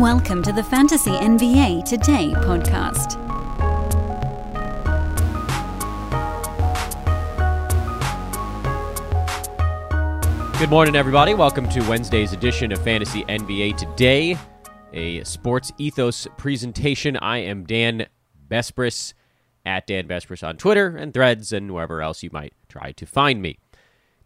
Welcome to the Fantasy NBA Today podcast. Good morning, everybody. Welcome to Wednesday's edition of Fantasy NBA Today, a sports ethos presentation. I am Dan Besbris at Dan Besbris on Twitter and threads and wherever else you might try to find me.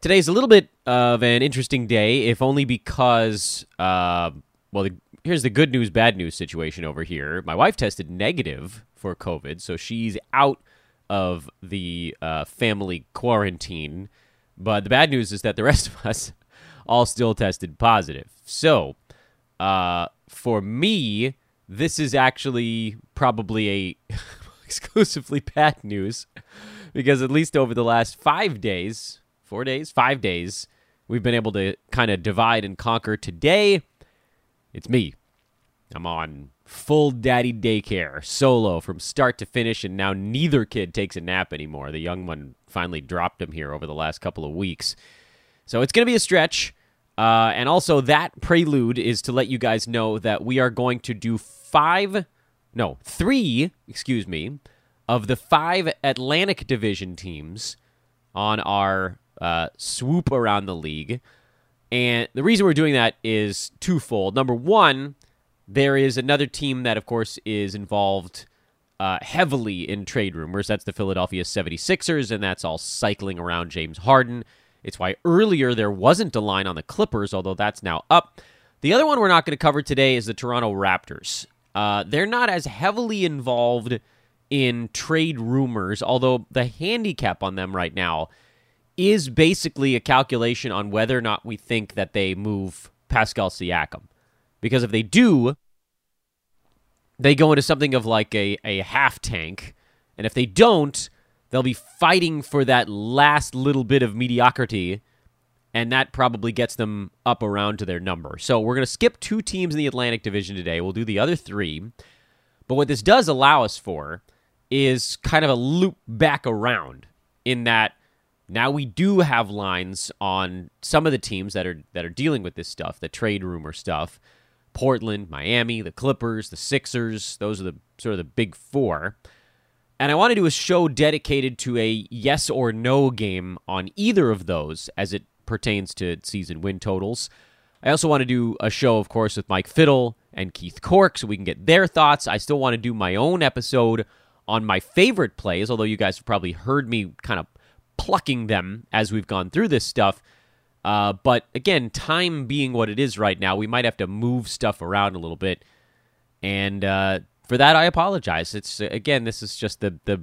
Today's a little bit of an interesting day, if only because, uh, well, the, here's the good news, bad news situation over here. My wife tested negative for COVID, so she's out of the uh, family quarantine. But the bad news is that the rest of us all still tested positive. So, uh, for me, this is actually probably a exclusively bad news because at least over the last five days, four days, five days, we've been able to kind of divide and conquer. Today, it's me. I'm on full daddy daycare, solo from start to finish, and now neither kid takes a nap anymore. The young one finally dropped him here over the last couple of weeks. So it's going to be a stretch. Uh, and also, that prelude is to let you guys know that we are going to do five, no, three, excuse me, of the five Atlantic Division teams on our uh, swoop around the league. And the reason we're doing that is twofold. Number one, there is another team that, of course, is involved uh, heavily in trade rumors. That's the Philadelphia 76ers, and that's all cycling around James Harden. It's why earlier there wasn't a line on the Clippers, although that's now up. The other one we're not going to cover today is the Toronto Raptors. Uh, they're not as heavily involved in trade rumors, although the handicap on them right now is basically a calculation on whether or not we think that they move Pascal Siakam. Because if they do, they go into something of like a, a half tank. And if they don't, they'll be fighting for that last little bit of mediocrity. And that probably gets them up around to their number. So we're going to skip two teams in the Atlantic Division today. We'll do the other three. But what this does allow us for is kind of a loop back around in that now we do have lines on some of the teams that are that are dealing with this stuff, the trade rumor stuff. Portland, Miami, the Clippers, the Sixers, those are the sort of the big 4. And I want to do a show dedicated to a yes or no game on either of those as it pertains to season win totals. I also want to do a show, of course, with Mike Fiddle and Keith Cork so we can get their thoughts. I still want to do my own episode on my favorite plays, although you guys have probably heard me kind of plucking them as we've gone through this stuff. Uh, but again, time being what it is right now, we might have to move stuff around a little bit. And uh, for that, I apologize. It's again, this is just the the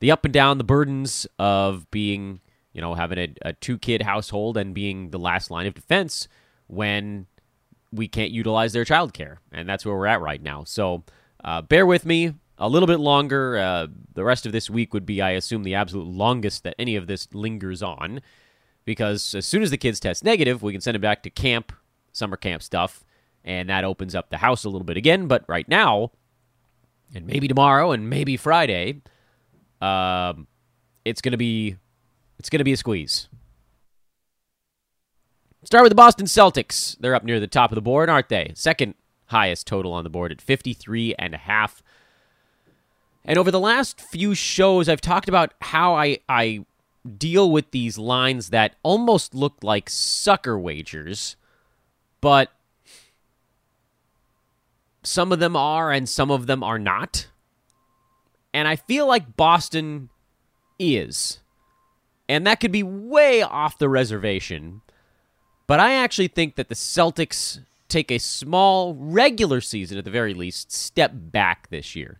the up and down, the burdens of being, you know, having a, a two kid household and being the last line of defense when we can't utilize their childcare, and that's where we're at right now. So uh, bear with me a little bit longer. Uh, the rest of this week would be, I assume, the absolute longest that any of this lingers on, because as soon as the kids test negative, we can send them back to camp, summer camp stuff, and that opens up the house a little bit again. But right now, and maybe tomorrow, and maybe Friday, um, it's gonna be it's gonna be a squeeze. Start with the Boston Celtics. They're up near the top of the board, aren't they? Second highest total on the board at 53 and a half. And over the last few shows, I've talked about how I, I deal with these lines that almost look like sucker wagers, but some of them are and some of them are not. And I feel like Boston is. And that could be way off the reservation. But I actually think that the Celtics take a small, regular season at the very least, step back this year.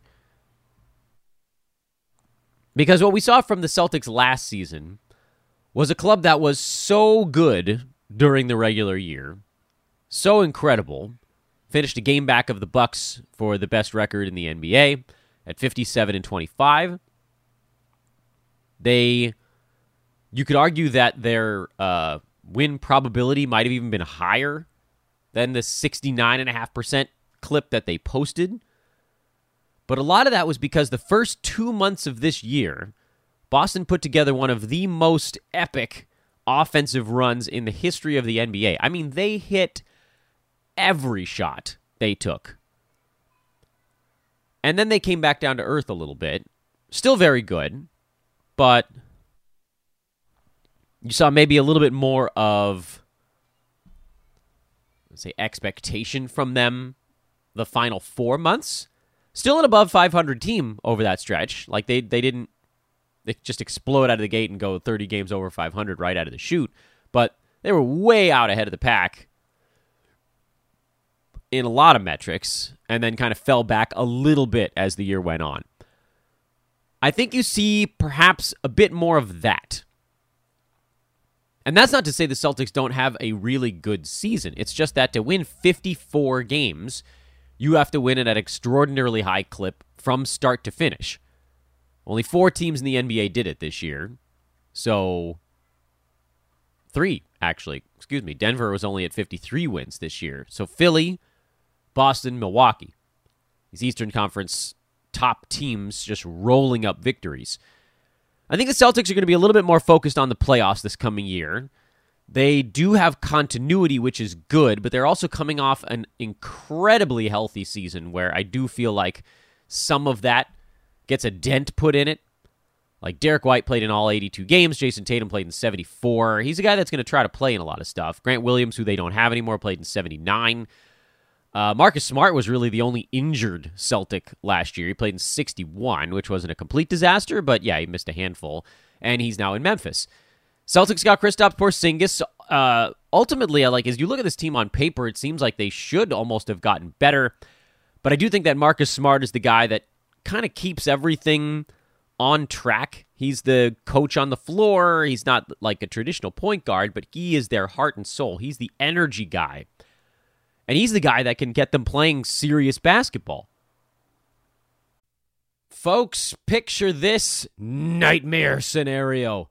Because what we saw from the Celtics last season was a club that was so good during the regular year, so incredible, finished a game back of the Bucks for the best record in the NBA at 57 and 25. They you could argue that their uh, win probability might have even been higher than the 69.5% clip that they posted. But a lot of that was because the first two months of this year, Boston put together one of the most epic offensive runs in the history of the NBA. I mean, they hit every shot they took. And then they came back down to earth a little bit. Still very good, but you saw maybe a little bit more of let's say expectation from them the final 4 months. Still an above 500 team over that stretch. Like they they didn't they just explode out of the gate and go 30 games over 500 right out of the chute, but they were way out ahead of the pack in a lot of metrics and then kind of fell back a little bit as the year went on. I think you see perhaps a bit more of that. And that's not to say the Celtics don't have a really good season. It's just that to win 54 games, you have to win at an extraordinarily high clip from start to finish. Only four teams in the NBA did it this year. So, three, actually. Excuse me. Denver was only at 53 wins this year. So, Philly, Boston, Milwaukee. These Eastern Conference top teams just rolling up victories. I think the Celtics are going to be a little bit more focused on the playoffs this coming year. They do have continuity, which is good, but they're also coming off an incredibly healthy season where I do feel like some of that gets a dent put in it. Like Derrick White played in all 82 games. Jayson Tatum played in 74. He's a guy that's going to try to play in a lot of stuff. Grant Williams, who they don't have anymore, played in 79. Uh, Marcus Smart was really the only injured Celtic last year. He played in 61, which wasn't a complete disaster, but yeah, he missed a handful, and he's now in Memphis. Celtics got Kristaps Porzingis. Uh, ultimately, I like as you look at this team on paper, it seems like they should almost have gotten better. But I do think that Marcus Smart is the guy that kind of keeps everything on track. He's the coach on the floor. He's not like a traditional point guard, but he is their heart and soul. He's the energy guy. And he's the guy that can get them playing serious basketball. Folks, picture this nightmare scenario.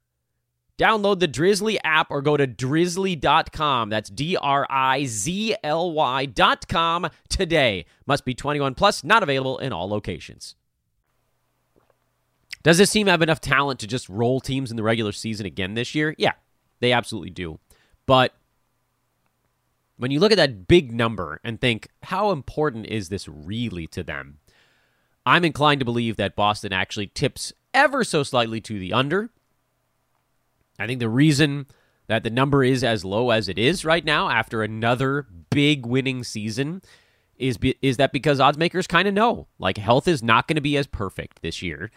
Download the Drizly app or go to drizly.com. That's D R I Z L Y.com today. Must be 21 plus, not available in all locations. Does this team have enough talent to just roll teams in the regular season again this year? Yeah, they absolutely do. But when you look at that big number and think, how important is this really to them? I'm inclined to believe that Boston actually tips ever so slightly to the under. I think the reason that the number is as low as it is right now after another big winning season is is that because odds makers kind of know like health is not going to be as perfect this year.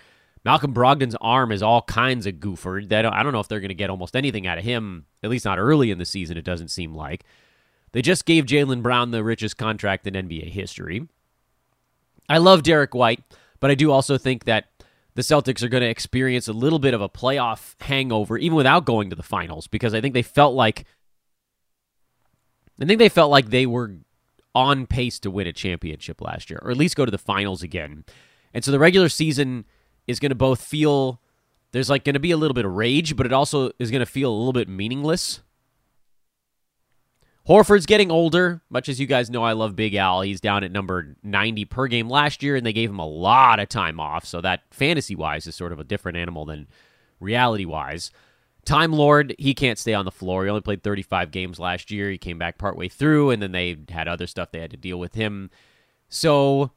Malcolm Brogdon's arm is all kinds of goofer. That I don't know if they're going to get almost anything out of him, at least not early in the season. It doesn't seem like. They just gave Jaylen Brown the richest contract in NBA history. I love Derrick White, but I do also think that the Celtics are going to experience a little bit of a playoff hangover, even without going to the finals, because I think they felt like I think they felt like they were on pace to win a championship last year, or at least go to the finals again. And so the regular season is going to both feel there's like going to be a little bit of rage, but it also is going to feel a little bit meaningless. Horford's getting older. Much as you guys know, I love Big Al. He's down at number 90 per game last year, and they gave him a lot of time off. So that fantasy wise is sort of a different animal than reality wise. Time Lord, he can't stay on the floor. He only played 35 games last year. He came back partway through, and then they had other stuff they had to deal with him. So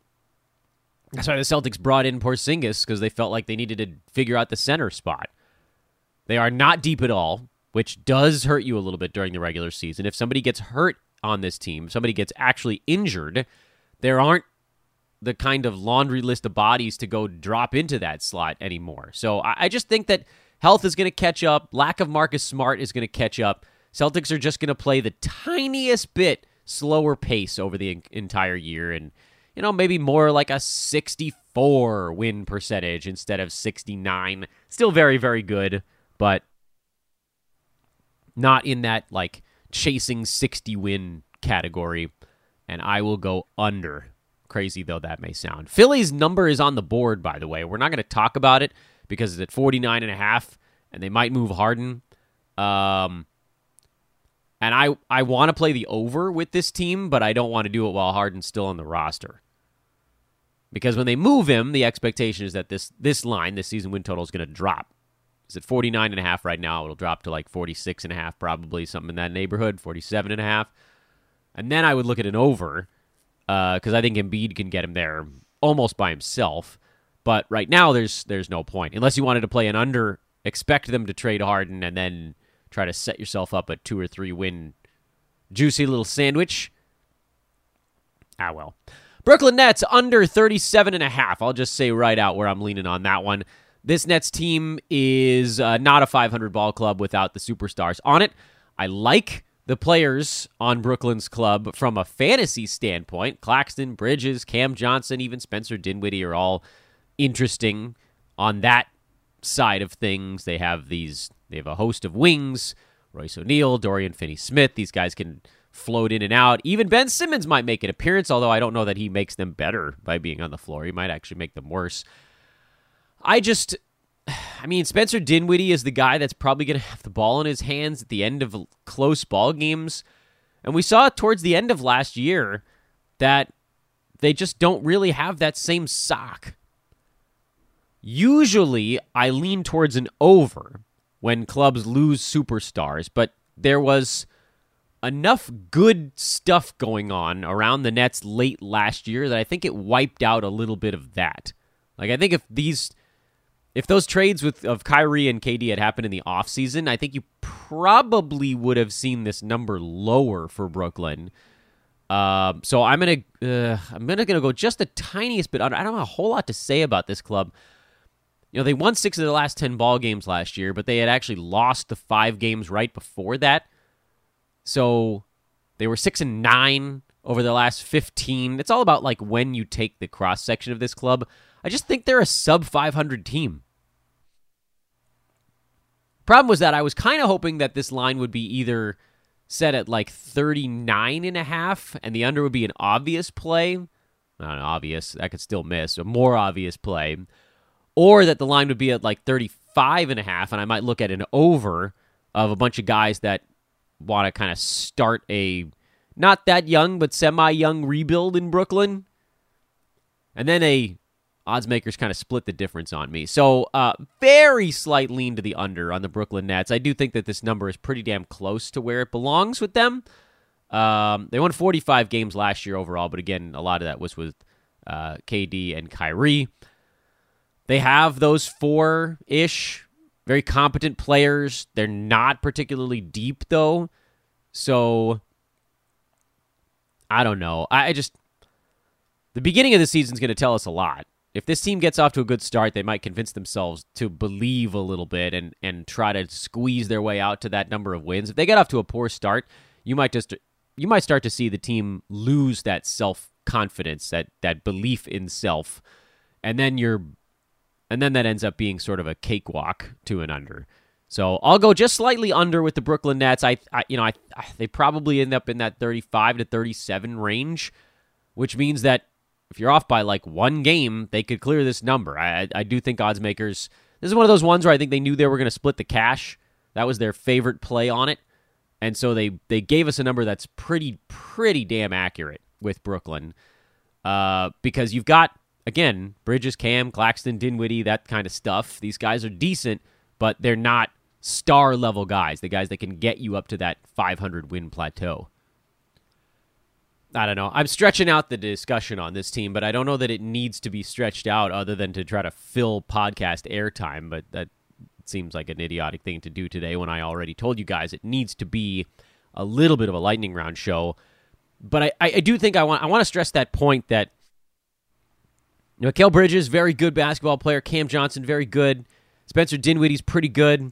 that's why the Celtics brought in Porzingis because they felt like they needed to figure out the center spot. They are not deep at all which does hurt you a little bit during the regular season. If somebody gets hurt on this team, somebody gets actually injured, there aren't the kind of laundry list of bodies to go drop into that slot anymore. So I, just think that health is going to catch up. Lack of Marcus Smart is going to catch up. Celtics are just going to play the tiniest bit slower pace over the entire year and you know maybe more like a 64 win percentage instead of 69 still very very good but not in that like chasing 60 win category, and I will go under. Crazy though that may sound. Philly's number is on the board, by the way. We're not going to talk about it because it's at 49 and a half, and they might move Harden. Um, and I, I want to play the over with this team, but I don't want to do it while Harden's still on the roster. Because when they move him, the expectation is that this this line, this season win total, is going to drop is at 49 and a half right now. It'll drop to like 46 and a half, probably something in that neighborhood, 47 and a half. And then I would look at an over because uh, I think Embiid can get him there almost by himself. But right now, there's there's no point unless you wanted to play an under. Expect them to trade Harden and then try to set yourself up a two or three win juicy little sandwich. Ah well. Brooklyn Nets under 37 and a half. I'll just say right out where I'm leaning on that one. This Nets team is uh, not a 500 ball club without the superstars on it. I like the players on Brooklyn's club from a fantasy standpoint. Claxton, Bridges, Cam Johnson, even Spencer Dinwiddie are all interesting on that side of things. They have these they have a host of wings, Royce O'Neale, Dorian Finney-Smith. These guys can float in and out. Even Ben Simmons might make an appearance, although I don't know that he makes them better by being on the floor. He might actually make them worse. I just, I mean, Spencer Dinwiddie is the guy that's probably going to have the ball in his hands at the end of close ball games. And we saw towards the end of last year that they just don't really have that same sock. Usually, I lean towards an over when clubs lose superstars, but there was enough good stuff going on around the Nets late last year that I think it wiped out a little bit of that. Like I think if these if those trades with of Kyrie and KD had happened in the offseason, I think you probably would have seen this number lower for Brooklyn. Uh, so I'm gonna uh, I'm gonna gonna go just the tiniest bit. I don't have a whole lot to say about this club. You know, they won six of the last ten ball games last year, but they had actually lost the five games right before that. So they were six and nine over the last fifteen. It's all about like when you take the cross section of this club. I just think they're a sub 500 team. Problem was that I was kind of hoping that this line would be either set at like 39 and a half and the under would be an obvious play. Not an obvious, I could still miss, a more obvious play. Or that the line would be at like 35 and a half and I might look at an over of a bunch of guys that want to kind of start a not that young but semi-young rebuild in Brooklyn. And then a odds makers kind of split the difference on me. So, uh, very slight lean to the under on the Brooklyn Nets. I do think that this number is pretty damn close to where it belongs with them. Um, they won 45 games last year overall, but again, a lot of that was with uh, KD and Kyrie. They have those four ish very competent players. They're not particularly deep, though. So, I don't know. I just. The beginning of the season is going to tell us a lot if this team gets off to a good start, they might convince themselves to believe a little bit and and try to squeeze their way out to that number of wins. If they get off to a poor start, you might just you might start to see the team lose that self confidence, that that belief in self, and then you're and then that ends up being sort of a cakewalk to an under. So I'll go just slightly under with the Brooklyn Nets. I, I you know, I, I they probably end up in that 35 to 37 range, which means that if you're off by like one game, they could clear this number. I, I do think odds makers. This is one of those ones where I think they knew they were going to split the cash. That was their favorite play on it. And so they they gave us a number that's pretty pretty damn accurate with Brooklyn. Uh, because you've got again, Bridges, Cam, Claxton, Dinwiddie, that kind of stuff. These guys are decent, but they're not star level guys, the guys that can get you up to that 500 win plateau. I don't know. I'm stretching out the discussion on this team, but I don't know that it needs to be stretched out other than to try to fill podcast airtime. But that seems like an idiotic thing to do today when I already told you guys it needs to be a little bit of a lightning round show. But I, I do think I want I want to stress that point that Mikal Bridges, very good basketball player. Cam Johnson, very good. Spencer Dinwiddie's pretty good,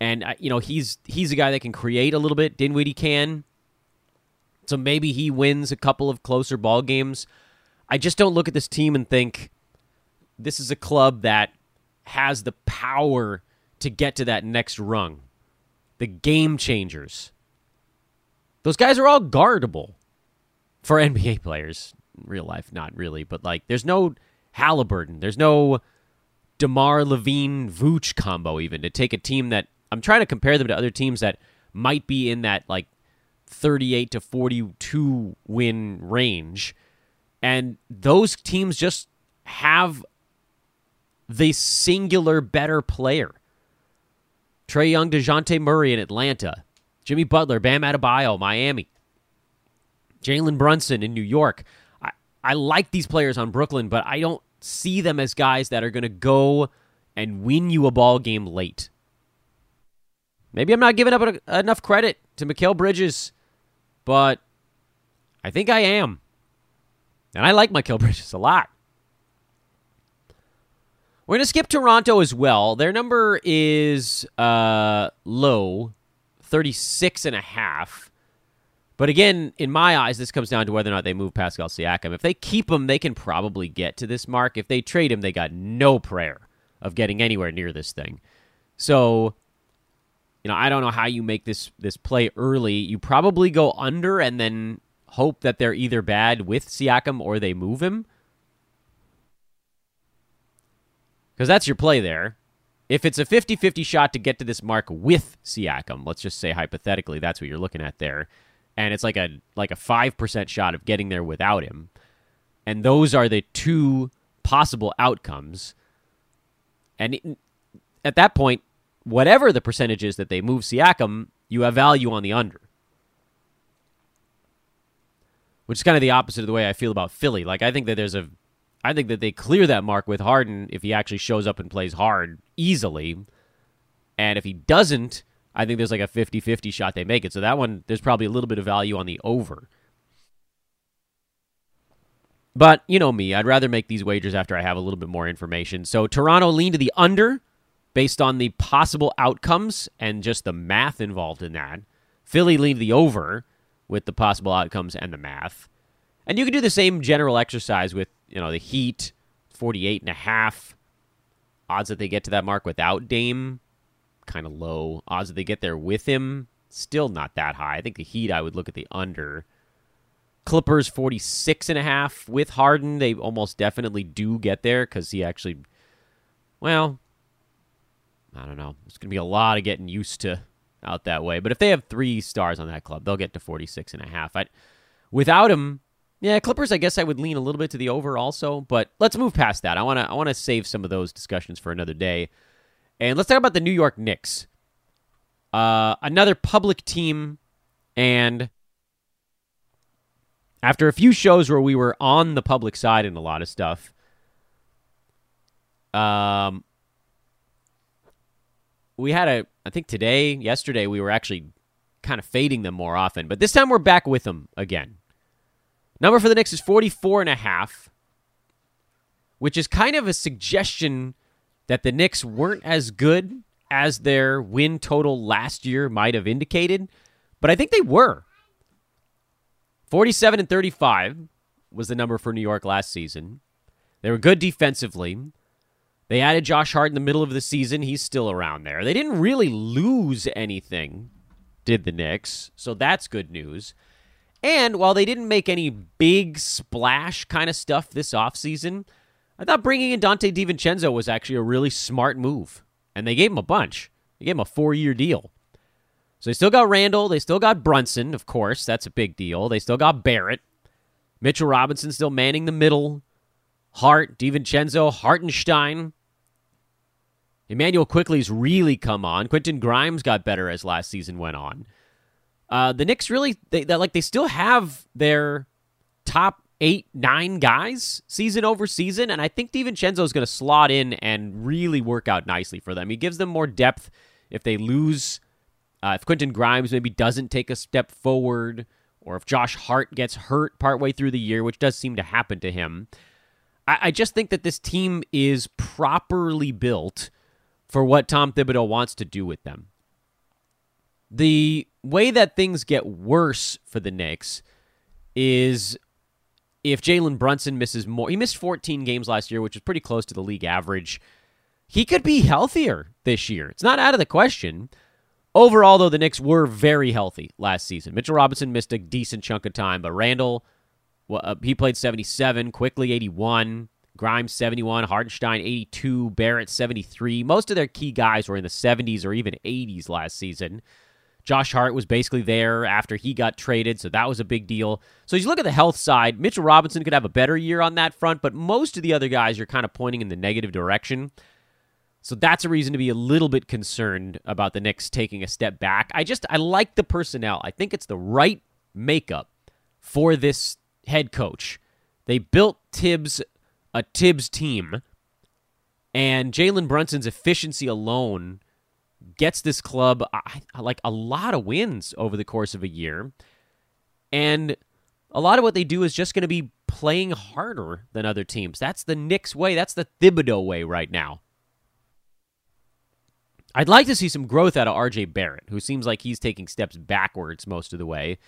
and you know he's he's a guy that can create a little bit. Dinwiddie can, so maybe he wins a couple of closer ball games. I just don't look at this team and think this is a club that has the power to get to that next rung. The game changers. Those guys are all guardable for NBA players. In real life, not really, but like there's no Halliburton, there's no DeMar LaVine Vooch combo even to take a team that I'm trying to compare them to other teams that might be in that like 38 to 42 win range. And those teams just have the singular better player. Trae Young, Dejounte Murray in Atlanta. Jimmy Butler, Bam Adebayo, Miami. Jalen Brunson in New York. I, I like these players on Brooklyn, but I don't see them as guys that are going to go and win you a ball game late. Maybe I'm not giving up enough credit to Mikal Bridges, but I think I am. And I like Mikal Bridges a lot. We're going to skip Toronto as well. Their number is uh, low, 36 and a half. But again, in my eyes, this comes down to whether or not they move Pascal Siakam. If they keep him, they can probably get to this mark. If they trade him, they got no prayer of getting anywhere near this thing. So, you know, I don't know how you make this this play early. You probably go under and then hope that they're either bad with Siakam or they move him. Because that's your play there. If it's a 50 50 shot to get to this mark with Siakam, let's just say hypothetically that's what you're looking at there. And it's like a like a 5% shot of getting there without him. And those are the two possible outcomes. And it, at that point, whatever the percentage is that they move Siakam, you have value on the under. Which is kind of the opposite of the way I feel about Philly. Like I think that there's a I think that they clear that mark with Harden if he actually shows up and plays hard easily. And if he doesn't, I think there's like a 50 50 shot they make it. So that one, there's probably a little bit of value on the over. But you know me, I'd rather make these wagers after I have a little bit more information. So Toronto lean to the under based on the possible outcomes and just the math involved in that. Philly lean to the over with the possible outcomes and the math. And you can do the same general exercise with, you know, the Heat, 48 and a half. Odds that they get to that mark without Dame, kind of low. Odds that they get there with him, still not that high. I think the Heat, I would look at the under. Clippers, 46 and a half with Harden. They almost definitely do get there because he actually, well, I don't know. It's going to be a lot of getting used to out that way. But if they have three stars on that club, they'll get to 46 and a half. I, without him, yeah, Clippers. I guess I would lean a little bit to the over also, but let's move past that. I want to I want to save some of those discussions for another day, and let's talk about the New York Knicks. Uh, another public team, and after a few shows where we were on the public side in a lot of stuff, um, we had a I think today, yesterday, we were actually kind of fading them more often, but this time we're back with them again. Number for the Knicks is 44 and a half, which is kind of a suggestion that the Knicks weren't as good as their win total last year might have indicated, but I think they were. 47 and 35 was the number for New York last season. They were good defensively. They added Josh Hart in the middle of the season. He's still around there. They didn't really lose anything, did the Knicks. So that's good news. And while they didn't make any big splash kind of stuff this offseason, I thought bringing in Donte DiVincenzo was actually a really smart move. And they gave him a bunch. They gave him a four year deal. So they still got Randle. They still got Brunson, of course. That's a big deal. They still got Barrett. Mitchell Robinson still manning the middle. Hart, DiVincenzo, Hartenstein. Immanuel Quickley's really come on. Quentin Grimes got better as last season went on. Uh, the Knicks really, they, like, they still have their top eight, nine guys season over season, and I think DiVincenzo is going to slot in and really work out nicely for them. He gives them more depth if they lose. Uh, if Quentin Grimes maybe doesn't take a step forward, or if Josh Hart gets hurt partway through the year, which does seem to happen to him, I, I just think that this team is properly built for what Tom Thibodeau wants to do with them. The way that things get worse for the Knicks is if Jalen Brunson misses more. He missed 14 games last year, which is pretty close to the league average. He could be healthier this year. It's not out of the question. Overall, though, the Knicks were very healthy last season. Mitchell Robinson missed a decent chunk of time, but Randle, well, uh, he played 77, Quickley 81, Grimes 71, Hartenstein 82, Barrett 73. Most of their key guys were in the 70s or even 80s last season. Josh Hart was basically there after he got traded, so that was a big deal. So as you look at the health side, Mitchell Robinson could have a better year on that front, but most of the other guys are kind of pointing in the negative direction. So that's a reason to be a little bit concerned about the Knicks taking a step back. I just I like the personnel. I think it's the right makeup for this head coach. They built Thibs a Thibs team, and Jalen Brunson's efficiency alone gets this club like a lot of wins over the course of a year. And a lot of what they do is just going to be playing harder than other teams. That's the Knicks way. That's the Thibodeau way right now. I'd like to see some growth out of RJ Barrett, who seems like he's taking steps backwards most of the way.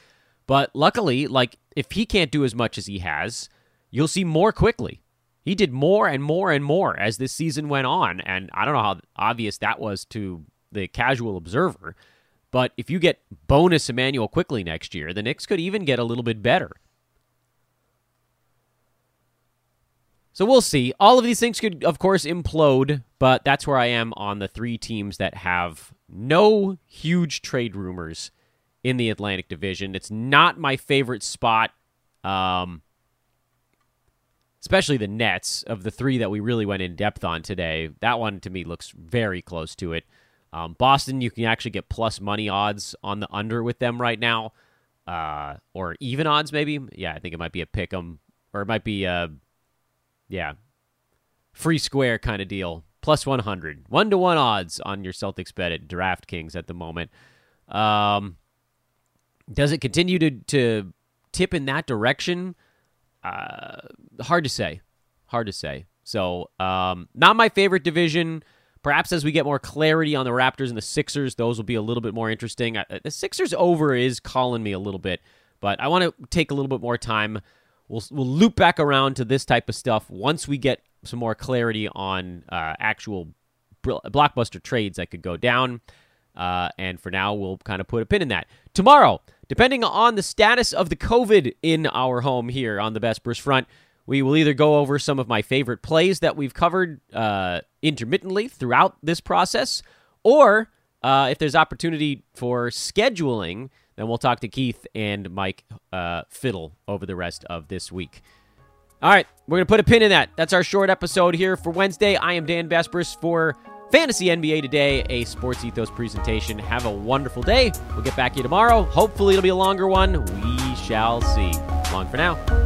But luckily, like if he can't do as much as he has, you'll see more Quickley. He did more and more and more as this season went on, and I don't know how obvious that was to the casual observer. But if you get bonus Immanuel Quickley next year, the Knicks could even get a little bit better. So we'll see. All of these things could, of course, implode, but that's where I am on the three teams that have no huge trade rumors in the Atlantic Division. It's not my favorite spot, um, especially the Nets of the three that we really went in depth on today. That one to me looks very close to it. Um, Boston, you can actually get plus money odds on the under with them right now, uh, or even odds maybe. Yeah, I think it might be a pick 'em, or it might be a, yeah, free square kind of deal. Plus 100. One to one odds on your Celtics bet at DraftKings at the moment. Um, does it continue to, to tip in that direction? Uh, hard to say. Hard to say. So, um, not my favorite division. Perhaps as we get more clarity on the Raptors and the Sixers, those will be a little bit more interesting. The Sixers over is calling me a little bit, but I want to take a little bit more time. We'll, we'll loop back around to this type of stuff once we get some more clarity on uh, actual blockbuster trades that could go down. Uh, and for now, we'll kind of put a pin in that. Tomorrow, depending on the status of the COVID in our home here on the Bruce front, we will either go over some of my favorite plays that we've covered uh, intermittently throughout this process, or uh, if there's opportunity for scheduling, then we'll talk to Keith and Mike uh, Fiddle over the rest of this week. All right, we're going to put a pin in that. That's our short episode here for Wednesday. I am Dan Besbris for Fantasy NBA Today, a Sports Ethos presentation. Have a wonderful day. We'll get back to you tomorrow. Hopefully, it'll be a longer one. We shall see. Long for now.